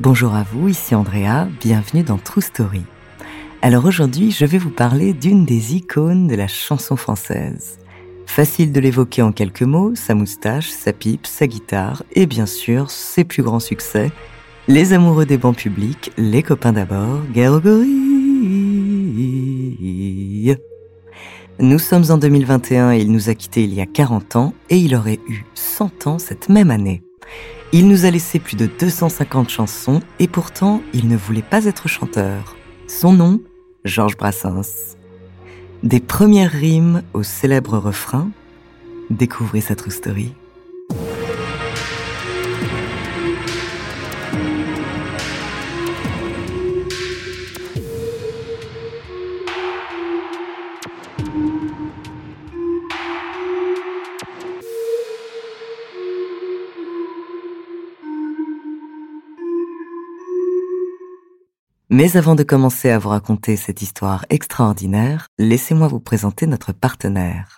Bonjour à vous, ici Andrea, bienvenue dans True Story. Alors aujourd'hui, je vais vous parler d'une des icônes de la chanson française. Facile de l'évoquer en quelques mots, sa moustache, sa pipe, sa guitare et bien sûr ses plus grands succès, les amoureux des bancs publics, les copains d'abord, Garogori. Nous sommes en 2021 et il nous a quittés il y a 40 ans et il aurait eu 100 ans cette même année. Il nous a laissé plus de 250 chansons et pourtant il ne voulait pas être chanteur. Son nom, Georges Brassens. Des premières rimes au célèbre refrain, découvrez sa true story. Mais avant de commencer à vous raconter cette histoire extraordinaire, laissez-moi vous présenter notre partenaire.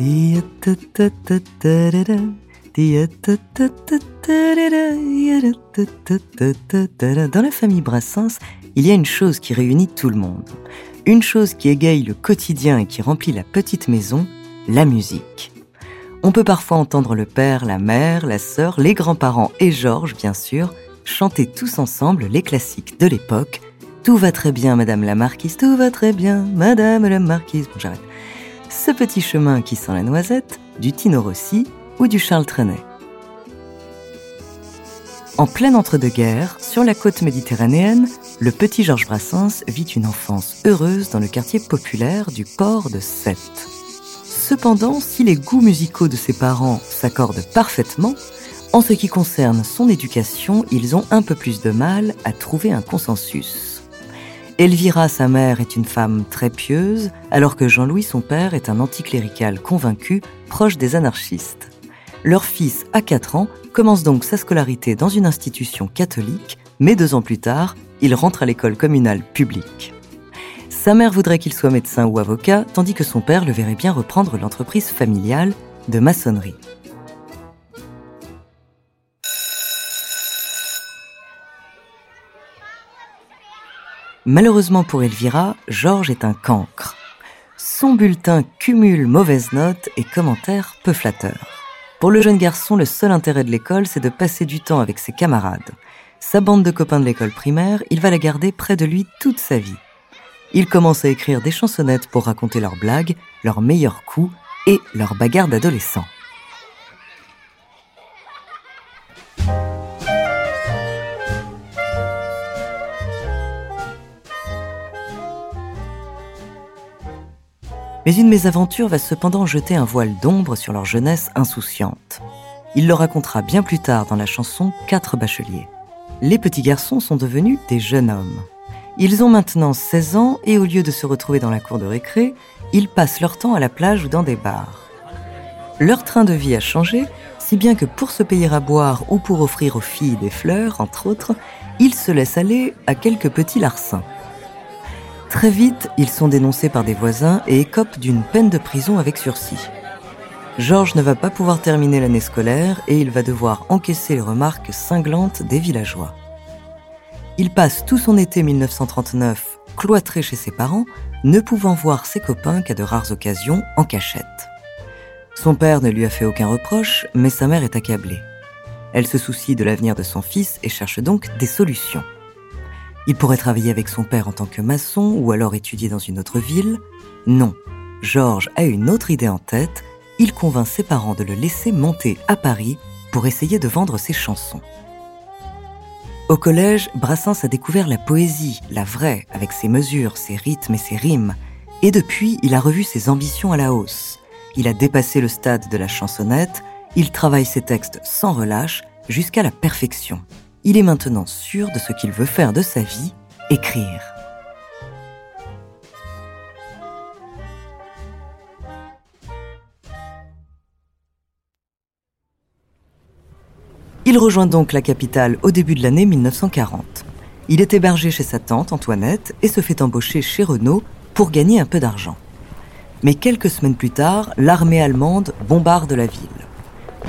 Dans la famille Brassens, il y a une chose qui réunit tout le monde. Une chose qui égaye le quotidien et qui remplit la petite maison, la musique. On peut parfois entendre le père, la mère, la sœur, les grands-parents et Georges, bien sûr, chanter tous ensemble les classiques de l'époque. Tout va très bien, Madame la Marquise, tout va très bien, Madame la Marquise. Bon, j'arrête ce petit chemin qui sent la noisette, du Tino Rossi ou du Charles Trenet. En plein entre-deux-guerres, sur la côte méditerranéenne, le petit Georges Brassens vit une enfance heureuse dans le quartier populaire du port de Sète. Cependant, si les goûts musicaux de ses parents s'accordent parfaitement, en ce qui concerne son éducation, ils ont un peu plus de mal à trouver un consensus. Elvira, sa mère, est une femme très pieuse, alors que Jean-Louis, son père, est un anticlérical convaincu, proche des anarchistes. Leur fils, à 4 ans, commence donc sa scolarité dans une institution catholique, mais deux ans plus tard, il rentre à l'école communale publique. Sa mère voudrait qu'il soit médecin ou avocat, tandis que son père le verrait bien reprendre l'entreprise familiale de maçonnerie. Malheureusement pour Elvira, Georges est un cancre. Son bulletin cumule mauvaises notes et commentaires peu flatteurs. Pour le jeune garçon, le seul intérêt de l'école, c'est de passer du temps avec ses camarades. Sa bande de copains de l'école primaire, il va la garder près de lui toute sa vie. Il commence à écrire des chansonnettes pour raconter leurs blagues, leurs meilleurs coups et leurs bagarres d'adolescents. Mais une mésaventure va cependant jeter un voile d'ombre sur leur jeunesse insouciante. Il le racontera bien plus tard dans la chanson Quatre bacheliers. Les petits garçons sont devenus des jeunes hommes. Ils ont maintenant 16 ans et au lieu de se retrouver dans la cour de récré, ils passent leur temps à la plage ou dans des bars. Leur train de vie a changé, si bien que pour se payer à boire ou pour offrir aux filles des fleurs, entre autres, ils se laissent aller à quelques petits larcins. Très vite, ils sont dénoncés par des voisins et écopent d'une peine de prison avec sursis. Georges ne va pas pouvoir terminer l'année scolaire et il va devoir encaisser les remarques cinglantes des villageois. Il passe tout son été 1939 cloîtré chez ses parents, ne pouvant voir ses copains qu'à de rares occasions en cachette. Son père ne lui a fait aucun reproche, mais sa mère est accablée. Elle se soucie de l'avenir de son fils et cherche donc des solutions. Il pourrait travailler avec son père en tant que maçon ou alors étudier dans une autre ville. Non, Georges a une autre idée en tête. Il convainc ses parents de le laisser monter à Paris pour essayer de vendre ses chansons. Au collège, Brassens a découvert la poésie, la vraie, avec ses mesures, ses rythmes et ses rimes. Et depuis, il a revu ses ambitions à la hausse. Il a dépassé le stade de la chansonnette, il travaille ses textes sans relâche jusqu'à la perfection. Il est maintenant sûr de ce qu'il veut faire de sa vie, écrire. Il rejoint donc la capitale au début de l'année 1940. Il est hébergé chez sa tante Antoinette et se fait embaucher chez Renault pour gagner un peu d'argent. Mais quelques semaines plus tard, l'armée allemande bombarde la ville.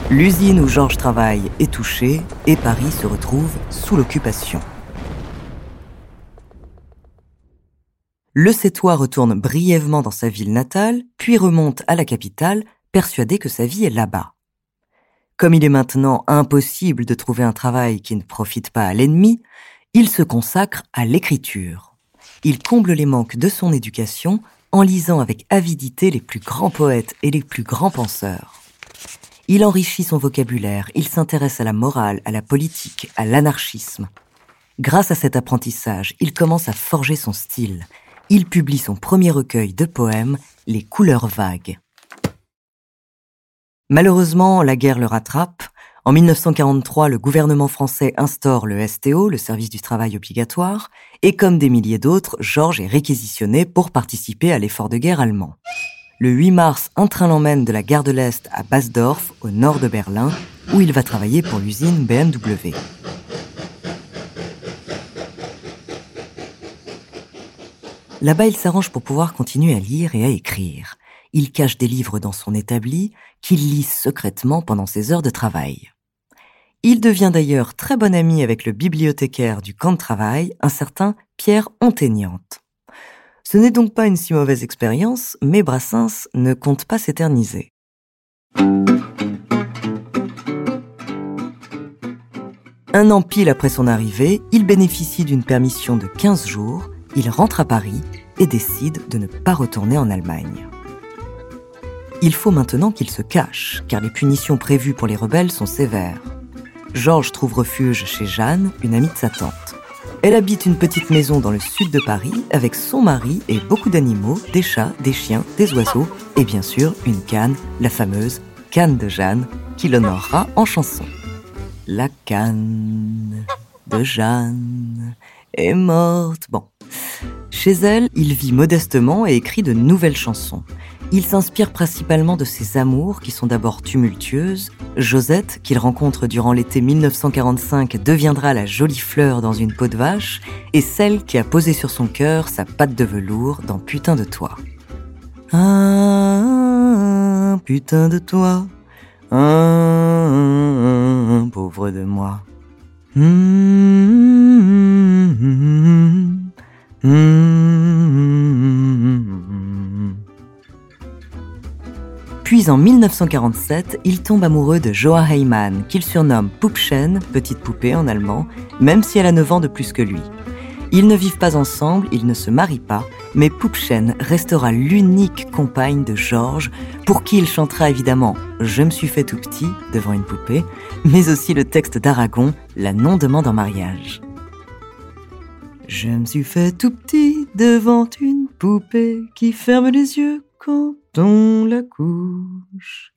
L'usine où Georges travaille est touchée et Paris se retrouve sous l'occupation. Le Sétois retourne brièvement dans sa ville natale, puis remonte à la capitale, persuadé que sa vie est là-bas. Comme il est maintenant impossible de trouver un travail qui ne profite pas à l'ennemi, il se consacre à l'écriture. Il comble les manques de son éducation en lisant avec avidité les plus grands poètes et les plus grands penseurs. Il enrichit son vocabulaire, il s'intéresse à la morale, à la politique, à l'anarchisme. Grâce à cet apprentissage, il commence à forger son style. Il publie son premier recueil de poèmes, Les couleurs vagues. Malheureusement, la guerre le rattrape. En 1943, le gouvernement français instaure le STO, le service du travail obligatoire, et comme des milliers d'autres, Georges est réquisitionné pour participer à l'effort de guerre allemand. Le 8 mars, un train l'emmène de la gare de l'Est à Basdorf, au nord de Berlin, où il va travailler pour l'usine BMW. Là-bas, il s'arrange pour pouvoir continuer à lire et à écrire il cache des livres dans son établi qu'il lit secrètement pendant ses heures de travail. Il devient d'ailleurs très bon ami avec le bibliothécaire du camp de travail, un certain Pierre Ontaignante. Ce n'est donc pas une si mauvaise expérience, mais Brassens ne compte pas s'éterniser. Un an pile après son arrivée, il bénéficie d'une permission de 15 jours, il rentre à Paris et décide de ne pas retourner en Allemagne. Il faut maintenant qu'il se cache, car les punitions prévues pour les rebelles sont sévères. Georges trouve refuge chez Jeanne, une amie de sa tante. Elle habite une petite maison dans le sud de Paris avec son mari et beaucoup d'animaux, des chats, des chiens, des oiseaux et bien sûr une canne, la fameuse canne de Jeanne, qui l'honorera en chanson. La canne de Jeanne est morte. Bon. Chez elle, il vit modestement et écrit de nouvelles chansons. Il s'inspire principalement de ses amours qui sont d'abord tumultueuses. Josette, qu'il rencontre durant l'été 1945, deviendra la jolie fleur dans une peau de vache, et celle qui a posé sur son cœur sa patte de velours dans Putain de toi. Ah, putain de toi, ah, pauvre de moi. Hum, hum, hum, puis en 1947, il tombe amoureux de Joa Heyman, qu'il surnomme Pupchen, petite poupée en allemand, même si elle a 9 ans de plus que lui. Ils ne vivent pas ensemble, ils ne se marient pas, mais Pupchen restera l'unique compagne de Georges, pour qui il chantera évidemment Je me suis fait tout petit devant une poupée, mais aussi le texte d'Aragon, La non-demande en mariage. Je me suis fait tout petit devant une poupée qui ferme les yeux quand la couche.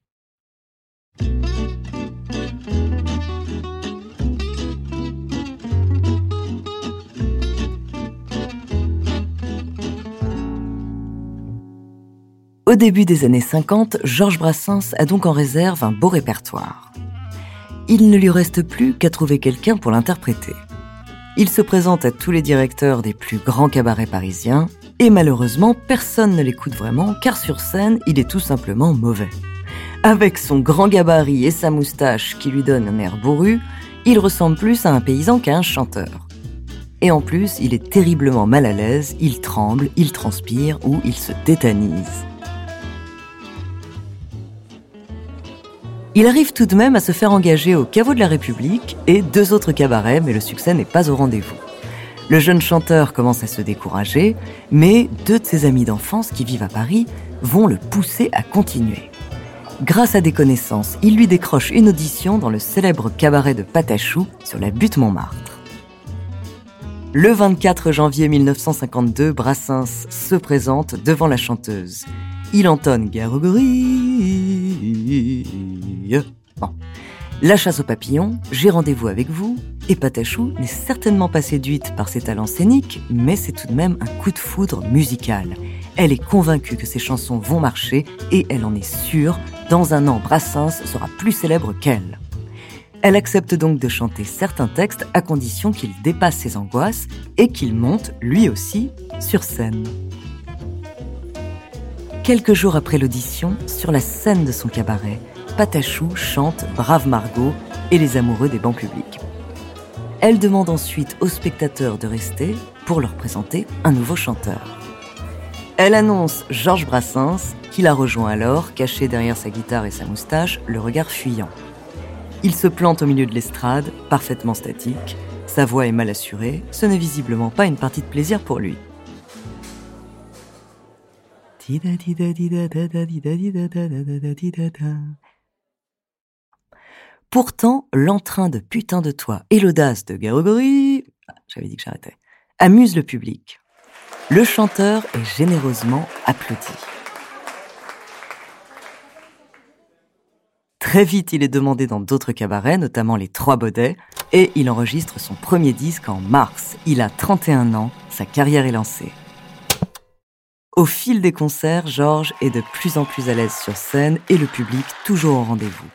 Au début des années 50, Georges Brassens a donc en réserve un beau répertoire. Il ne lui reste plus qu'à trouver quelqu'un pour l'interpréter. Il se présente à tous les directeurs des plus grands cabarets parisiens et malheureusement, personne ne l'écoute vraiment car sur scène, il est tout simplement mauvais. Avec son grand gabarit et sa moustache qui lui donne un air bourru, il ressemble plus à un paysan qu'à un chanteur. Et en plus, il est terriblement mal à l'aise, il tremble, il transpire ou il se tétanise. Il arrive tout de même à se faire engager au caveau de la République et deux autres cabarets, mais le succès n'est pas au rendez-vous. Le jeune chanteur commence à se décourager, mais deux de ses amis d'enfance qui vivent à Paris vont le pousser à continuer. Grâce à des connaissances, il lui décroche une audition dans le célèbre cabaret de Patachou sur la butte Montmartre. Le 24 janvier 1952, Brassens se présente devant la chanteuse. Il entonne Garogori. Bon. La chasse aux papillons, j'ai rendez-vous avec vous, et Patachou n'est certainement pas séduite par ses talents scéniques, mais c'est tout de même un coup de foudre musical. Elle est convaincue que ses chansons vont marcher, et elle en est sûre, dans un an, Brassens sera plus célèbre qu'elle. Elle accepte donc de chanter certains textes à condition qu'il dépasse ses angoisses et qu'il monte, lui aussi, sur scène. Quelques jours après l'audition, sur la scène de son cabaret, Patachou chante Brave Margot et les amoureux des bancs publics. Elle demande ensuite aux spectateurs de rester pour leur présenter un nouveau chanteur. Elle annonce Georges Brassens, qui la rejoint alors, caché derrière sa guitare et sa moustache, le regard fuyant. Il se plante au milieu de l'estrade, parfaitement statique. Sa voix est mal assurée, ce n'est visiblement pas une partie de plaisir pour lui. Pourtant, l'entrain de putain de toi et l'audace de Garogori, ah, j'avais amuse le public. Le chanteur est généreusement applaudi. Très vite, il est demandé dans d'autres cabarets, notamment les Trois Baudets, et il enregistre son premier disque en mars. Il a 31 ans, sa carrière est lancée. Au fil des concerts, Georges est de plus en plus à l'aise sur scène et le public toujours au rendez-vous.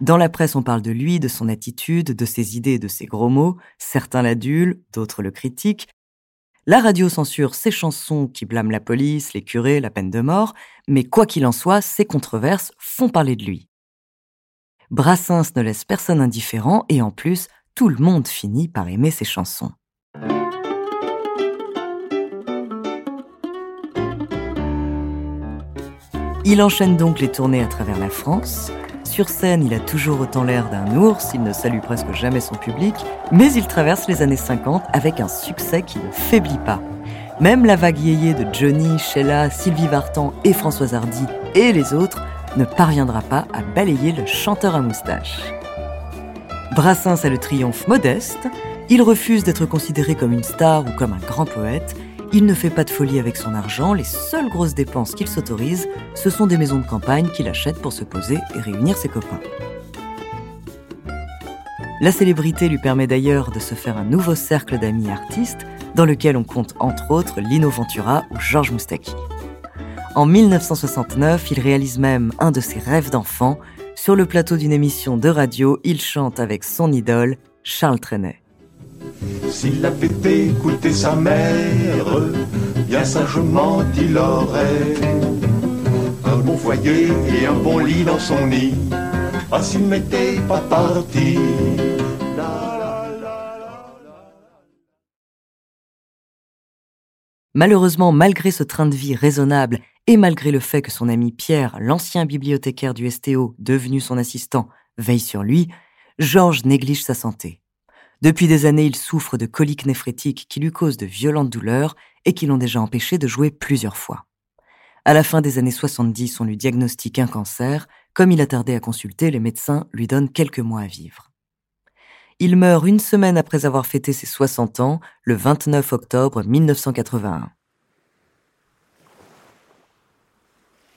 Dans la presse, on parle de lui, de son attitude, de ses idées de ses gros mots. Certains l'adulent, d'autres le critiquent. La radio censure ses chansons qui blâment la police, les curés, la peine de mort, mais quoi qu'il en soit, ces controverses font parler de lui. Brassens ne laisse personne indifférent et en plus, tout le monde finit par aimer ses chansons. Il enchaîne donc les tournées à travers la France. Sur scène, il a toujours autant l'air d'un ours, il ne salue presque jamais son public, mais il traverse les années 50 avec un succès qui ne faiblit pas. Même la vague yéyé de Johnny, Sheila, Sylvie Vartan et Françoise Hardy et les autres ne parviendra pas à balayer le chanteur à moustache. Brassens a le triomphe modeste, il refuse d'être considéré comme une star ou comme un grand poète, il ne fait pas de folie avec son argent, les seules grosses dépenses qu'il s'autorise, ce sont des maisons de campagne qu'il achète pour se poser et réunir ses copains. La célébrité lui permet d'ailleurs de se faire un nouveau cercle d'amis artistes, dans lequel on compte entre autres Lino Ventura ou Georges Moustaki. En 1969, il réalise même un de ses rêves d'enfant. Sur le plateau d'une émission de radio, il chante avec son idole, Charles Trenet. S'il avait écouté sa mère, bien sagement il aurait un bon foyer et un bon lit dans son nid. Ah, s'il m'était pas parti. Malheureusement, malgré ce train de vie raisonnable et malgré le fait que son ami Pierre, l'ancien bibliothécaire du STO, devenu son assistant, veille sur lui, Georges néglige sa santé. Depuis des années, il souffre de coliques néphrétiques qui lui causent de violentes douleurs et qui l'ont déjà empêché de jouer plusieurs fois. À la fin des années 70, on lui diagnostique un cancer. Comme il a tardé à consulter, les médecins lui donnent quelques mois à vivre. Il meurt une semaine après avoir fêté ses 60 ans, le 29 octobre 1981.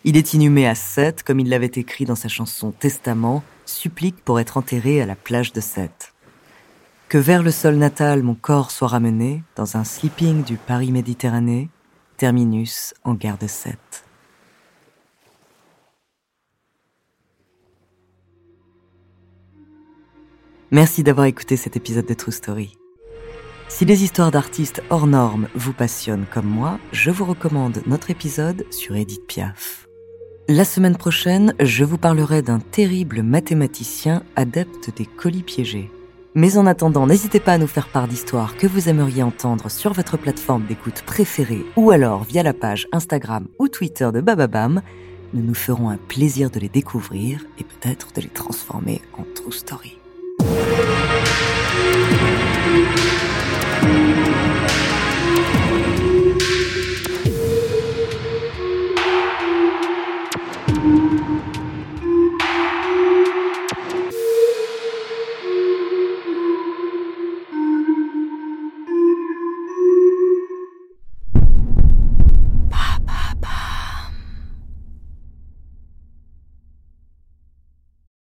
Il est inhumé à Sète, comme il l'avait écrit dans sa chanson Testament, supplique pour être enterré à la plage de Sète. Que vers le sol natal mon corps soit ramené dans un sleeping du Paris Méditerranée, terminus en gare de Sète. Merci d'avoir écouté cet épisode de True Story. Si les histoires d'artistes hors normes vous passionnent comme moi, je vous recommande notre épisode sur Edith Piaf. La semaine prochaine, je vous parlerai d'un terrible mathématicien adepte des colis piégés. Mais en attendant, n'hésitez pas à nous faire part d'histoires que vous aimeriez entendre sur votre plateforme d'écoute préférée ou alors via la page Instagram ou Twitter de Bababam. Nous nous ferons un plaisir de les découvrir et peut-être de les transformer en True Story.